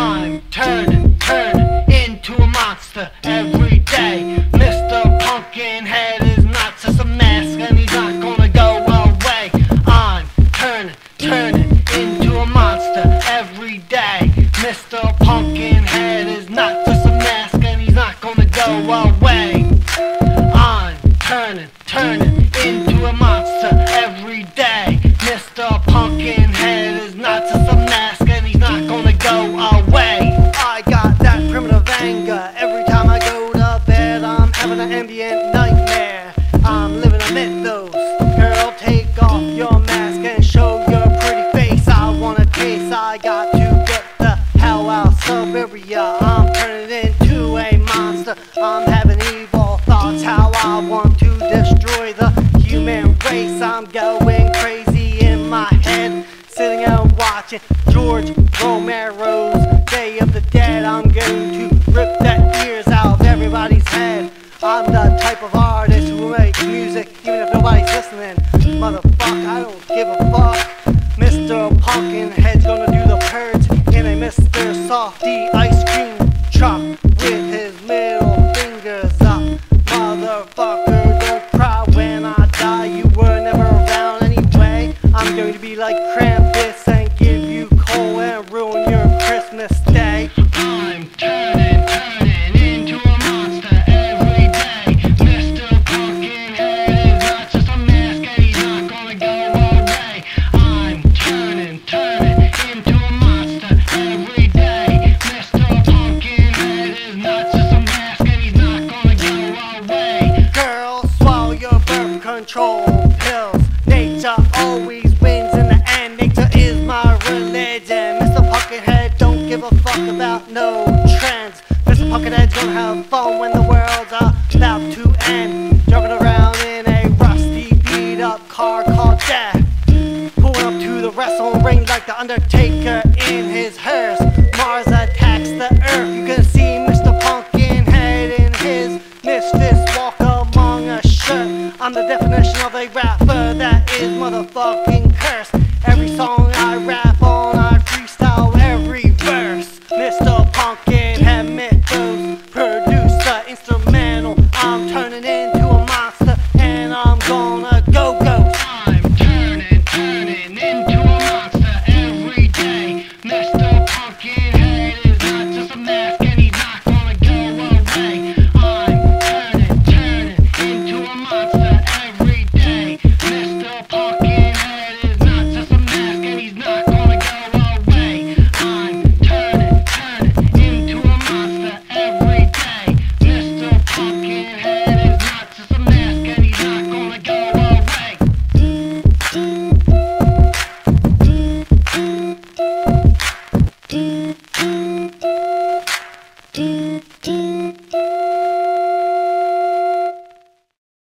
I'm turning, turning into a monster every day. Mr. Pumpkinhead is not just a mask and he's not gonna go away. I'm turning, turning into a monster every day. I'm living a mythos. Girl, take off your mask and show your pretty face. I want a taste. I got to get the hell out of Siberia. I'm turning into a monster. I'm having evil thoughts. How I want to destroy the human race. I'm going crazy in my head. Sitting and watching George Romero's Day of the Dead. I'm going to rip the ears out of everybody's head. I'm the type of artist who makes music even if nobody's listening. Motherfucker, I don't give a fuck. Mr. Pumpkinhead's gonna do the purge in a Mr. Softee ice cream truck with his middle fingers up. Motherfucker, don't cry when I die. You were never around anyway. I'm going to be like Krampus Nature always wins in the end. Nature is my religion. Mr. Pumpkinhead don't give a fuck about no trends. Mr. Pumpkinhead's gonna have fun when the world's about to end. Driving around in a rusty, beat up car called Death. Pulling up to the wrestling ring like the Undertaker in his hearse. Mars attacks the Earth. You can see Mr. Pumpkinhead in his Misfits Walk Among Us shirt. I'm the definition of a motherfucking cursed. Every song I rap do do